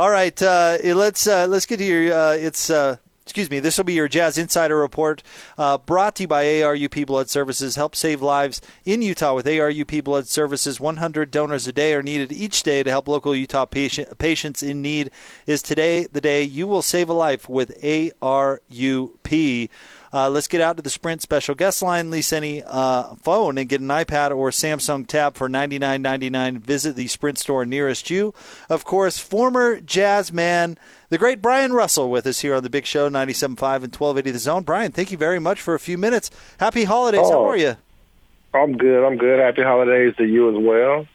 All right, uh, let's uh, let's get to your. Uh, it's uh, excuse me, this will be your Jazz Insider Report uh, brought to you by ARUP Blood Services. Help save lives in Utah with ARUP Blood Services. 100 donors a day are needed each day to help local Utah patient, patients in need. Is today the day you will save a life with ARUP? Uh, let's get out to the Sprint special guest line. Lease any uh, phone and get an iPad or Samsung tab for $99.99. Visit the Sprint store nearest you. Of course, former jazz man, the great Bryon Russell, with us here on the Big Show, 97.5 and 1280 The Zone. Bryon, thank you very much for a few minutes. Happy holidays. Oh, How are you? I'm good. I'm good. Happy holidays to you as well.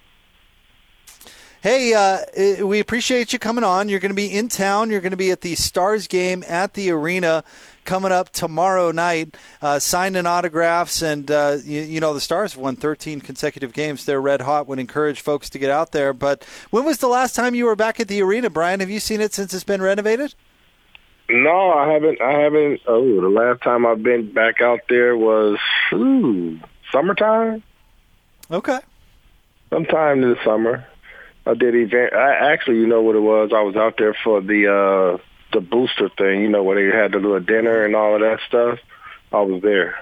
Hey, uh, we appreciate you coming on. You're going to be in town. You're going to be at the Stars game at the arena coming up tomorrow night, uh, signing autographs. And, uh, you, you, know, the Stars have won 13 consecutive games. They're red hot, would encourage folks to get out there. But when was the last time you were back at the arena, Bryon? Have you seen it since it's been renovated? No, I haven't. I haven't. Oh, the last time I've been back out there was ooh, summertime. Okay. Sometime in the summer, I did event. I actually, you know what it was. I was out there for the uh the booster thing, you know, where they had the little dinner and all of that stuff. I was there.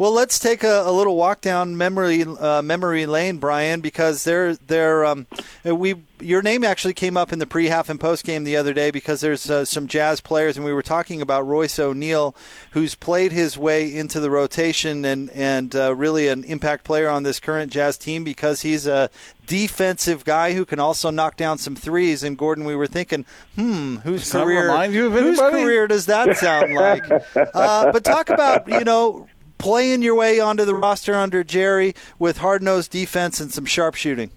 Well, let's take a, a little walk down memory uh, memory lane, Bryon, because there there um, we your name actually came up in the pre half and post game the other day because there's uh, some Jazz players, and we were talking about Royce O'Neale, who's played his way into the rotation and and uh, really an impact player on this current Jazz team because he's a defensive guy who can also knock down some threes. And Gordon, we were thinking, hmm, whose Does career whose career does that sound like? uh, but talk about you know playing your way onto the roster under Jerry with hard nosed defense and some sharp shooting.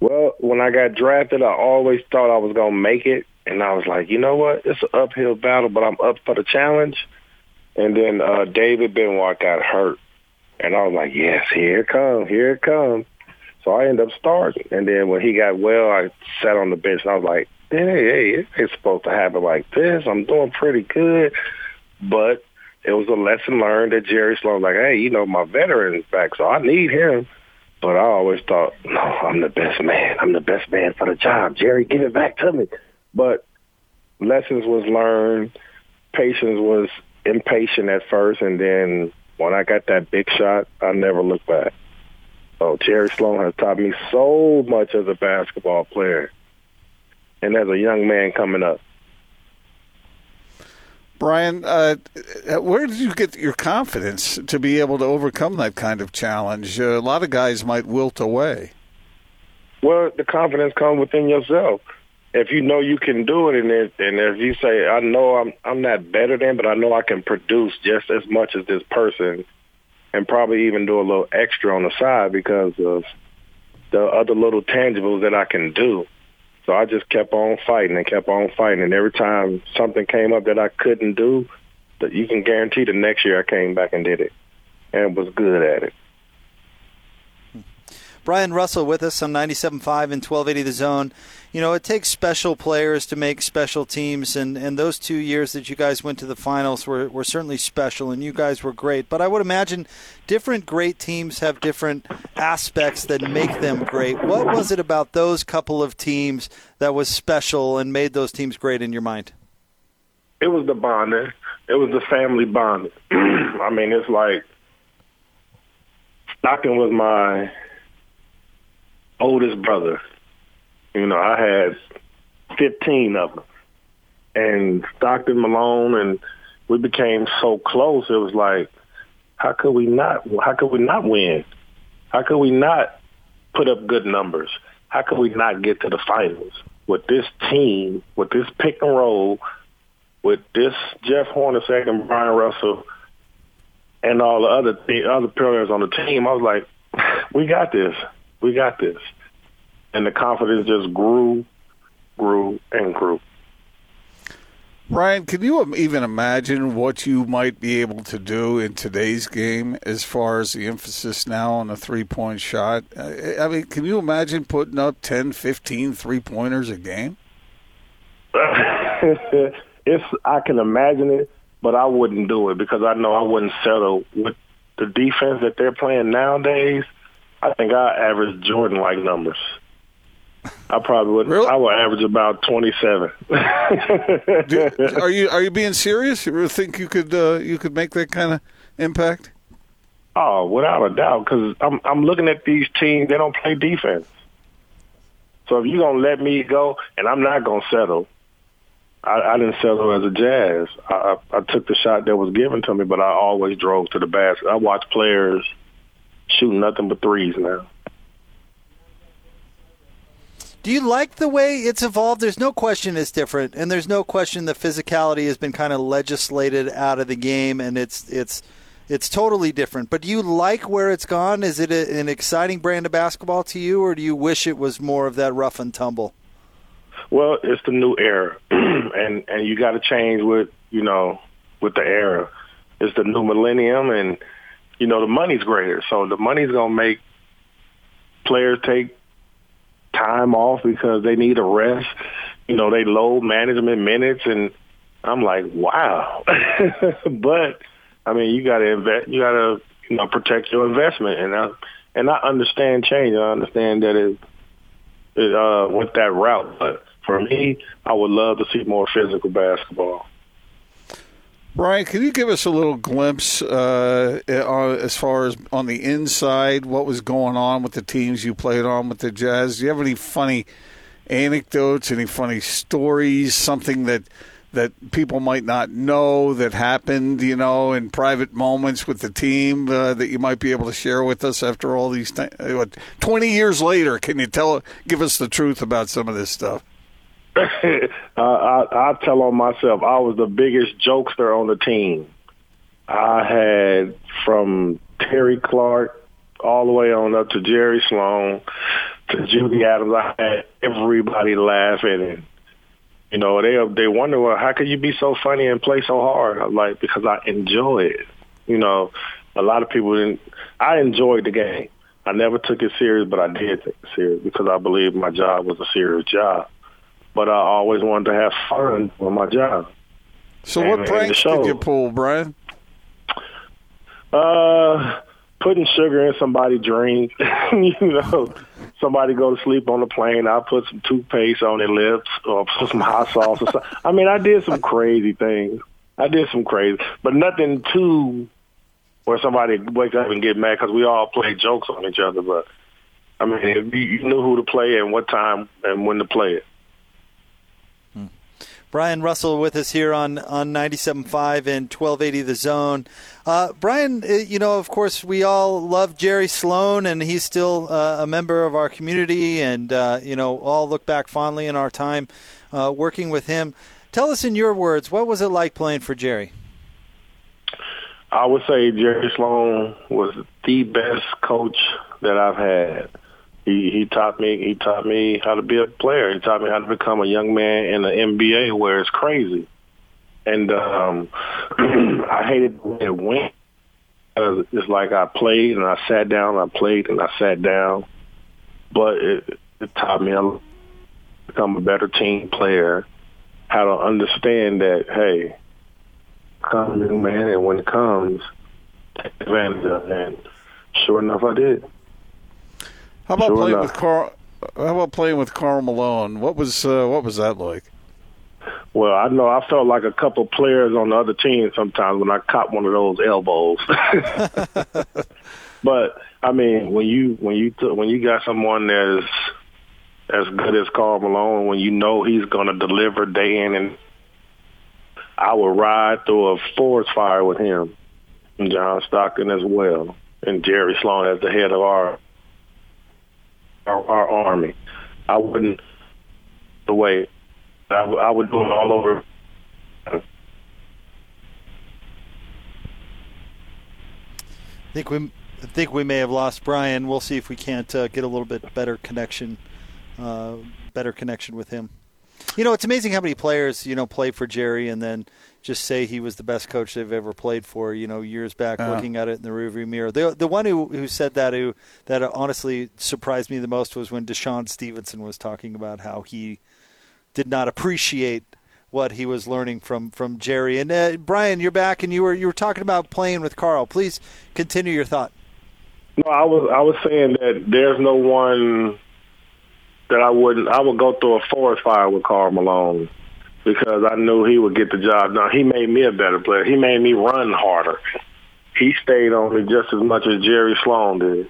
Well, when I got drafted, I always thought I was going to make it. And I was like, you know what? It's an uphill battle, but I'm up for the challenge. And then uh, David Benoit got hurt. And I was like, yes, here it comes, here it comes. So I ended up starting. And then when he got well, I sat on the bench and I was like, hey, hey, it's supposed to happen like this. I'm doing pretty good. But it was a lesson learned that Jerry Sloan like, hey, you know, my veteran's back, so I need him. But I always thought, no, I'm the best man. I'm the best man for the job. Jerry, give it back to me. But lessons was learned. Patience was impatient at first, and then when I got that big shot, I never looked back. So Jerry Sloan has taught me so much as a basketball player, and as a young man coming up. Bryon, uh, where did you get your confidence to be able to overcome that kind of challenge? Uh, a lot of guys might wilt away. Well, the confidence comes within yourself. If you know you can do it, and if, and if you say, "I know I'm I'm not better than, but I know I can produce just as much as this person," and probably even do a little extra on the side because of the other little tangibles that I can do so I just kept on fighting and kept on fighting. And every time something came up that I couldn't do, that you can guarantee the next year I came back and did it and was good at it. Bryon Russell with us on 97.5 and 1280 The Zone. You know, it takes special players to make special teams, and, and those two years that you guys went to the finals were, were certainly special, and you guys were great. But I would imagine different great teams have different aspects that make them great. What was it about those couple of teams that was special and made those teams great in your mind? It was the bonding. It was the family bonding. I mean, it's like Stockton was my oldest brother. You know, I had 15 of them. And Stockton Malone and we became so close. It was like, how could we not, how could we not win? How could we not put up good numbers? How could we not get to the finals with this team, with this pick and roll, with this Jeff Hornacek and Bryon Russell and all the other th- other players on the team? I was like, we got this we got this. And the confidence just grew, grew, and grew. Bryon, can you even imagine what you might be able to do in today's game as far as the emphasis now on the three point shot? Uh, I mean, can you imagine putting up 10, 15 three pointers a game? it's I can imagine it, but I wouldn't do it because I know I wouldn't settle with the defense that they're playing nowadays. I think I average Jordan like numbers. I probably would. Really? I would average about twenty-seven. Do, are you are you being serious? You really think you could uh, you could make that kind of impact? oh, without a doubt, because I'm I'm looking at these teams. They don't play defense. So if you're gonna let me go, and I'm not gonna settle, I, I didn't settle as a Jazz. I, I, I took the shot that was given to me, but I always drove to the basket. I watch players shooting nothing but threes now. Do you like the way it's evolved? There's no question it's different, and there's no question the physicality has been kind of legislated out of the game, and it's it's it's totally different. But do you like where it's gone? Is it a, an exciting brand of basketball to you, or do you wish it was more of that rough and tumble? Well, it's the new era, and and you got to change with you know with the era. It's the new millennium, and you know the money's greater, so the money's gonna make players take time off because they need a rest. You know, they load management minutes, and I'm like, wow. but I mean, you got to invest. You got to you know protect your investment, and I and I understand change. I understand that it it uh, went that route, but for me, I would love to see more physical basketball. Bryon, can you give us a little glimpse uh, as far as on the inside what was going on with the teams you played on with the Jazz? Do you have any funny anecdotes, any funny stories, something that that people might not know that happened, you know, in private moments with the team uh, that you might be able to share with us after all these th- 20 years later? Can you tell give us the truth about some of this stuff? uh, I, I tell on myself, I was the biggest jokester on the team. I had from Terry Clark all the way on up to Jerry Sloan to Judy Adams. I had everybody laughing, and you know they they wonder, well, how could you be so funny and play so hard? I'm like, because I enjoy it. You know, a lot of people didn't. I enjoyed the game. I never took it serious, but I did take it serious because I believed my job was a serious job but I always wanted to have fun with my job. So, what And- and pranks did you pull, Bryon? Uh, putting sugar in somebody's drink. you know, somebody go to sleep on the plane. I put some toothpaste on their lips or put some hot sauce or something. I mean, I did some crazy things. I did some crazy, but nothing too where somebody wake up and get mad because we all play jokes on each other. But I mean, if you knew who to play and what time and when to play it. Bryon Russell with us here on, on 97.5 and 1280 The Zone. Uh, Bryon, uh, you know, of course, we all love Jerry Sloan, and he's still uh, a member of our community, and, uh, you know, all look back fondly in our time uh, working with him. Tell us in your words, what was it like playing for Jerry? I would say Jerry Sloan was the best coach that I've had. He he taught me he taught me how to be a player. He taught me how to become a young man in the NBA where it's crazy. And um I hated the way it went. It's like I played and I sat down, I played and I sat down. But it, it taught me to become a better team player, how to understand that, hey, come man, and when it comes, take advantage of it. And sure enough, I did. How about Sure playing enough. with Karl? How about playing with Karl Malone? What was uh, what was that like? Well, I know I felt like a couple players on the other team sometimes when I caught one of those elbows. but I mean, when you when you t- when you got someone that's as good as Karl Malone, when you know he's going to deliver day in and I would ride through a forest fire with him, and John Stockton as well, and Jerry Sloan as the head of our our, our army. I wouldn't the way I, w- I would do it all over. I think we I think we may have lost Bryon. We'll see if we can't uh, get a little bit better connection, uh, better connection with him. You know, it's amazing how many players you know play for Jerry and then just say he was the best coach they've ever played for. You know, years back, Yeah. looking at it in the rearview mirror. The the one who who said that who that honestly surprised me the most was when DeShawn Stevenson was talking about how he did not appreciate what he was learning from from Jerry. And uh, Bryon, you're back, and you were you were talking about playing with Karl. Please continue your thought. No, I was I was saying that there's no one that I wouldn't. I would go through a forest fire with Karl Malone because I knew he would get the job done. He made me a better player. He made me run harder. He stayed on me just as much as Jerry Sloan did,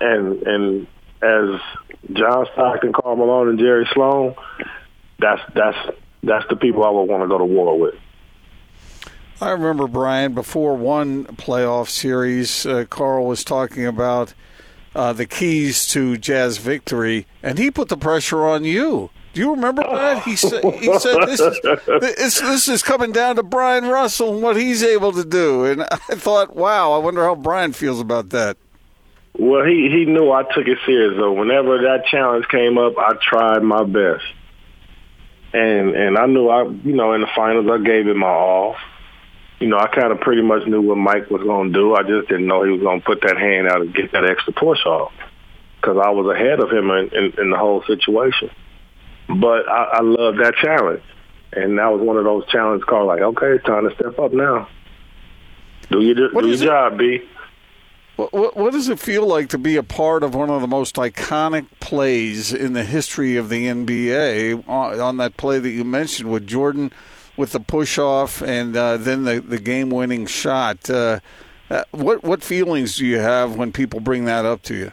and and as John Stockton, Karl Malone, and Jerry Sloan, that's that's that's the people I would want to go to war with. I remember Bryon before one playoff series, uh, Karl was talking about uh, the keys to Jazz victory, and he put the pressure on you. Do you remember that? He said, he said this, is, this, is coming down to Bryon Russell and what he's able to do. And I thought, wow, I wonder how Bryon feels about that. Well, he, he knew I took it serious, though. Whenever that challenge came up, I tried my best. And and I knew I, you know, in the finals, I gave it my all you know, I kind of pretty much knew what Mike was going to do. I just didn't know he was going to put that hand out and get that extra push off because I was ahead of him in, in, in the whole situation. But I, I love that challenge. And that was one of those challenges called like, okay, it's time to step up now. Do your, do your job, B. What, what, does it feel like to be a part of one of the most iconic plays in the history of the NBA on, uh, on that play that you mentioned with Jordan – with the push off and uh, then the, the game winning shot. Uh, uh, what what feelings do you have when people bring that up to you?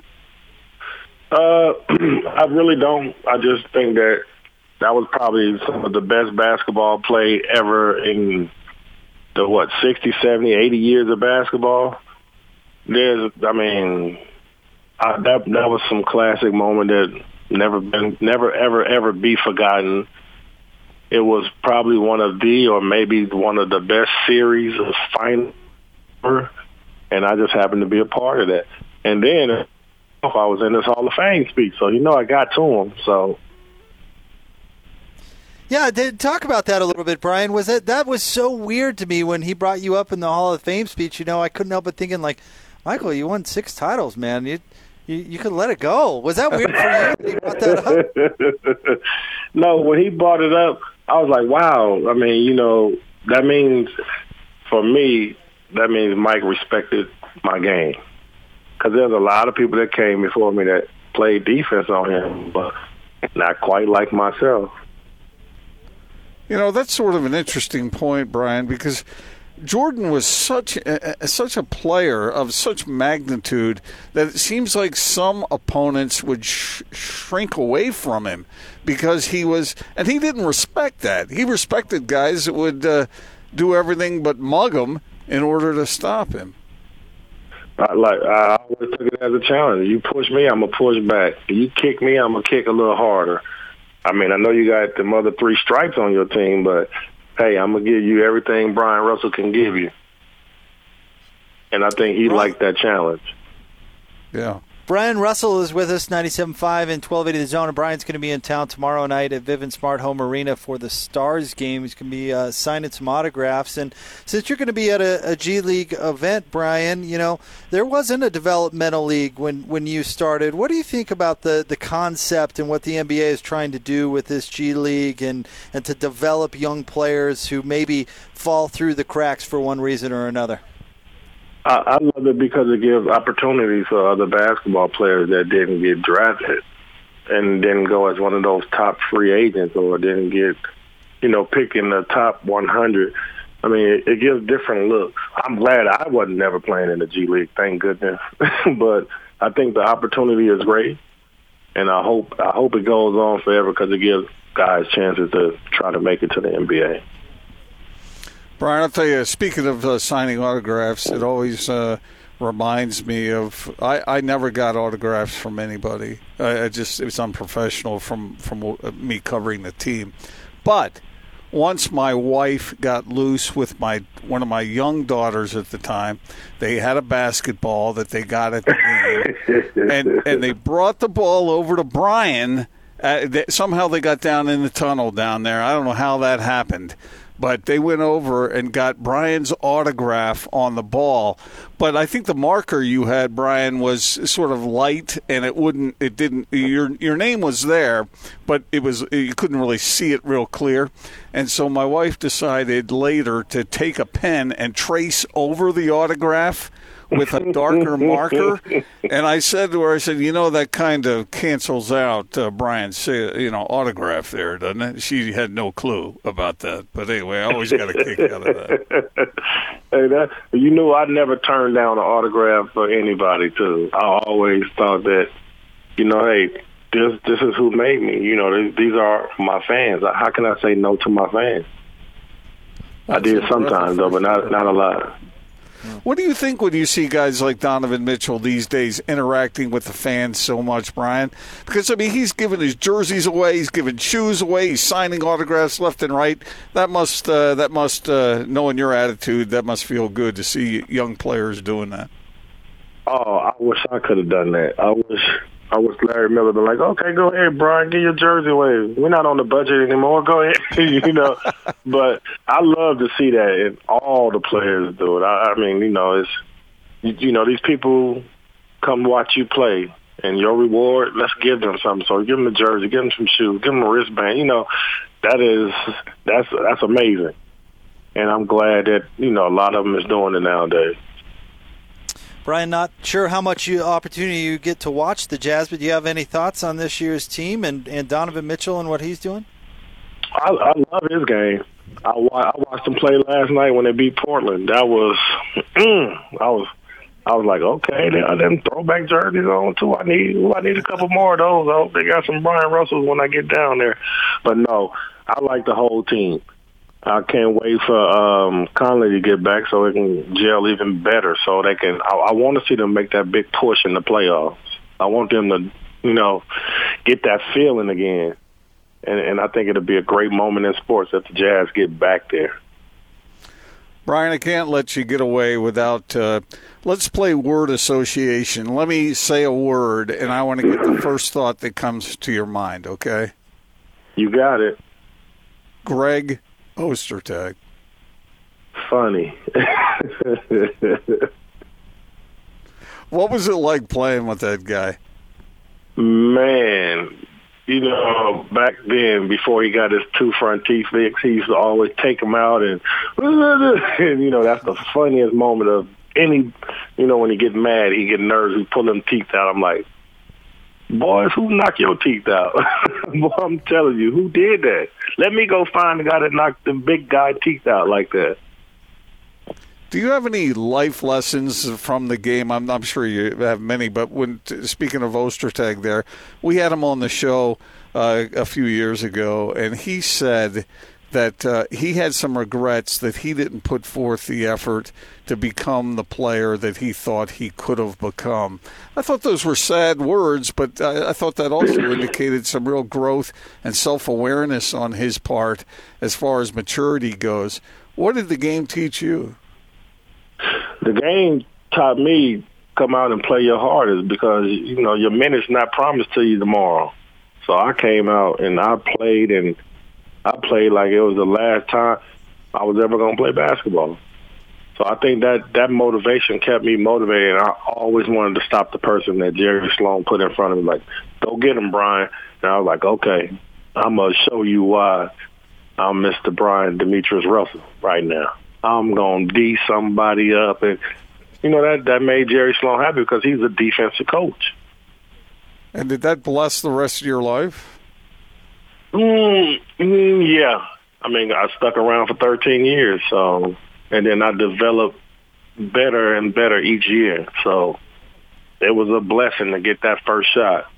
Uh, I really don't. I just think that that was probably some of the best basketball play ever in the what 60, 70, 80 years of basketball. There's, I mean, I, that that was some classic moment that never been, never ever ever be forgotten it was probably one of the or maybe one of the best series of final and I just happened to be a part of that. And then I was in this Hall of Fame speech, so you know I got to him. So yeah, talk about that a little bit, Bryon. Was that that was so weird to me when he brought you up in the Hall of Fame speech? You know, I couldn't help but thinking like, Michael, you won six titles, man. You you, you could let it go. Was that weird for you? he brought that up? no, when he brought it up, I was like, wow. I mean, you know, that means for me, that means Mike respected my game. Because there's a lot of people that came before me that played defense on him, but not quite like myself. You know, that's sort of an interesting point, Bryon, because Jordan was such a, such a player of such magnitude that it seems like some opponents would sh- shrink away from him because he was, and he didn't respect that. He respected guys that would uh, do everything but mug him in order to stop him. I, like I always took it as a challenge. You push me, I'm gonna push back. You kick me, I'm gonna kick a little harder. I mean, I know you got the mother three stripes on your team, but hey, I'm gonna give you everything Bryon Russell can give you. And I think he right. liked that challenge. Yeah. Bryon Russell is with us, 97.5 and 1280 The Zone. And Bryon's going to be in town tomorrow night at Vivint Smart Home Arena for the Stars game. He's going to be uh, signing some autographs. And since you're going to be at a, a G League event, Bryon, you know, there wasn't a developmental league when, when you started. What do you think about the, the concept and what the NBA is trying to do with this G League and, and to develop young players who maybe fall through the cracks for one reason or another? I, I love it because it gives opportunities for other basketball players that didn't get drafted and didn't go as one of those top free agents or didn't get, you know, picked in the top 100. I mean, it, it gives different looks. I'm glad I wasn't never playing in the G League, thank goodness. but I think the opportunity is great, and I hope I hope it goes on forever because it gives guys chances to try to make it to the NBA. Bryon, I'll tell you, speaking of uh, signing autographs, it always uh, reminds me of I, I never got autographs from anybody. I, I just it was unprofessional from from uh, me covering the team. But once my wife got loose with my one of my young daughters at the time, they had a basketball that they got at the game, and and they brought the ball over to Bryon. Uh, they, somehow they got down in the tunnel down there. I don't know how that happened but they went over and got Bryon's autograph on the ball. but I think the marker you had, Bryon, was sort of light, and it wouldn't, it didn't. Your your name was there, but it was you couldn't really see it real clear, and so my wife decided later to take a pen and trace over the autograph with a darker marker. And I said to her, I said, you know, that kind of cancels out uh, Bryon's, you know, autograph there, doesn't it? She had no clue about that. But anyway, I always got a kick out of that. hey, that you know, I never turned down an autograph for anybody. Too, I always thought that, you know, hey, this this is who made me. You know, these these are my fans. How can I say no to my fans? That's I did sometimes though, but not not a lot. What do you think when you see guys like Donovan Mitchell these days interacting with the fans so much, Bryon? Because I mean, he's giving his jerseys away, he's giving shoes away, he's signing autographs left and right. That must uh, that must uh, knowing your attitude, that must feel good to see young players doing that. Oh, I wish I could have done that. I wish I wish Larry Miller been like, okay, go ahead, Bryon, get your jersey away. We're not on the budget anymore. Go ahead, you know. but I love to see that, and all the players do it. I, I mean, you know, it's you, you know these people come watch you play, and your reward, let's give them something. So give them a jersey, give them some shoes, give them a wristband. You know, that is that's that's amazing, and I'm glad that you know a lot of them is doing it nowadays. Bryon, not sure how much you, opportunity you get to watch the Jazz, but do you have any thoughts on this year's team and, and Donovan Mitchell and what he's doing? I, I love his game. I, I watched him play last night when they beat Portland. That was, mm, I was, I was like, okay, they got them throwback jerseys on too. I need, I need a couple more of those. I hope they got some Bryon Russells when I get down there. But no, I like the whole team. I can't wait for um, Conley to get back so it can gel even better. So they can. I, I want to see them make that big push in the playoffs. I want them to, you know, get that feeling again. And, and I think it'll be a great moment in sports if the Jazz get back there. Bryon, I can't let you get away without. Uh, let's play word association. Let me say a word, and I want to get the first thought that comes to your mind. Okay? You got it. Greg Ostertag. Funny. what was it like playing with that guy? Man, you know, back then, before he got his two front teeth fixed, he used to always take them out, and, and you know, that's the funniest moment of any, you know, when he get mad, he get nervous, he pull them teeth out. I'm like, boys, who knocked your teeth out? Boy, I'm telling you, who did that? Let me go find the guy that knocked the big guy teeth out like that. Do you have any life lessons from the game? I'm, I'm sure you have many, but when speaking of Ostertag, there we had him on the show uh, a few years ago, and he said that uh, he had some regrets that he didn't put forth the effort to become the player that he thought he could have become. I thought those were sad words, but I, I thought that also indicated some real growth and self awareness on his part as far as maturity goes. What did the game teach you? The game taught me come out and play your hardest because you know your minute's not promised to you tomorrow. So I came out and I played and I played like it was the last time I was ever going to play basketball. So I think that that motivation kept me motivated. I always wanted to stop the person that Jerry Sloan put in front of me, like, go get him, Bryon. And I was like, okay, I'm going to show you why I'm Mr. Bryon Demetrius Russell right now. I'm going to D somebody up. And, you know, that, that made Jerry Sloan happy because he's a defensive coach. And did that bless the rest of your life? Mm, mm, yeah. I mean, I stuck around for 13 years, so and then I developed better and better each year. So it was a blessing to get that first shot.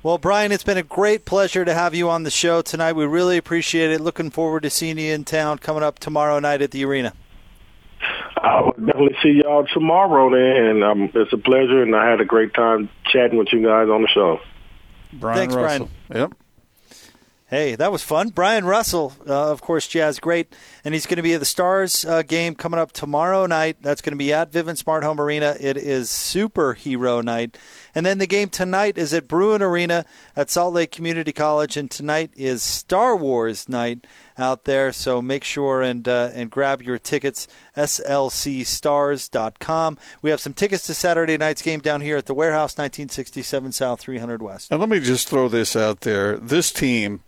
Well, Bryon, it's been a great pleasure to have you on the show tonight. We really appreciate it. Looking forward to seeing you in town coming up tomorrow night at the arena. I will definitely see y'all tomorrow then, and um, it's a pleasure, and I had a great time chatting with you guys on the show. Bryon Thanks, Russell. Bryon. Yep. Hey, that was fun. Bryon Russell, uh, of course, Jazz great, and he's going to be at the Stars uh, game coming up tomorrow night. That's going to be at Vivint Smart Home Arena. It is superhero night, and then the game tonight is at Bruin Arena at Salt Lake Community College, and tonight is Star Wars night out there. So make sure and uh, and grab your tickets. SLCstars.com. We have some tickets to Saturday night's game down here at the Warehouse, 1967 South, 300 West. And let me just throw this out there: this team,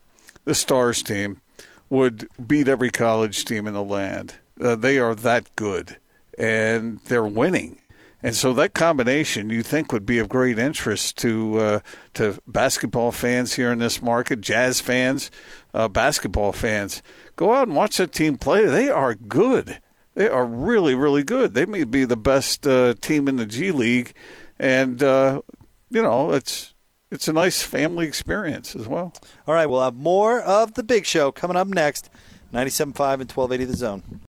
the Stars team, would beat every college team in the land. Uh, they are that good, and they're winning. And so that combination you think would be of great interest to uh, to basketball fans here in this market, jazz fans, uh, basketball fans. Go out and watch that team play. They are good. They are really, really good. They may be the best uh, team in the G League, and uh, you know it's it's a nice family experience as well. All right, we'll have more of the big show coming up next. 97.5 and 1280 The Zone.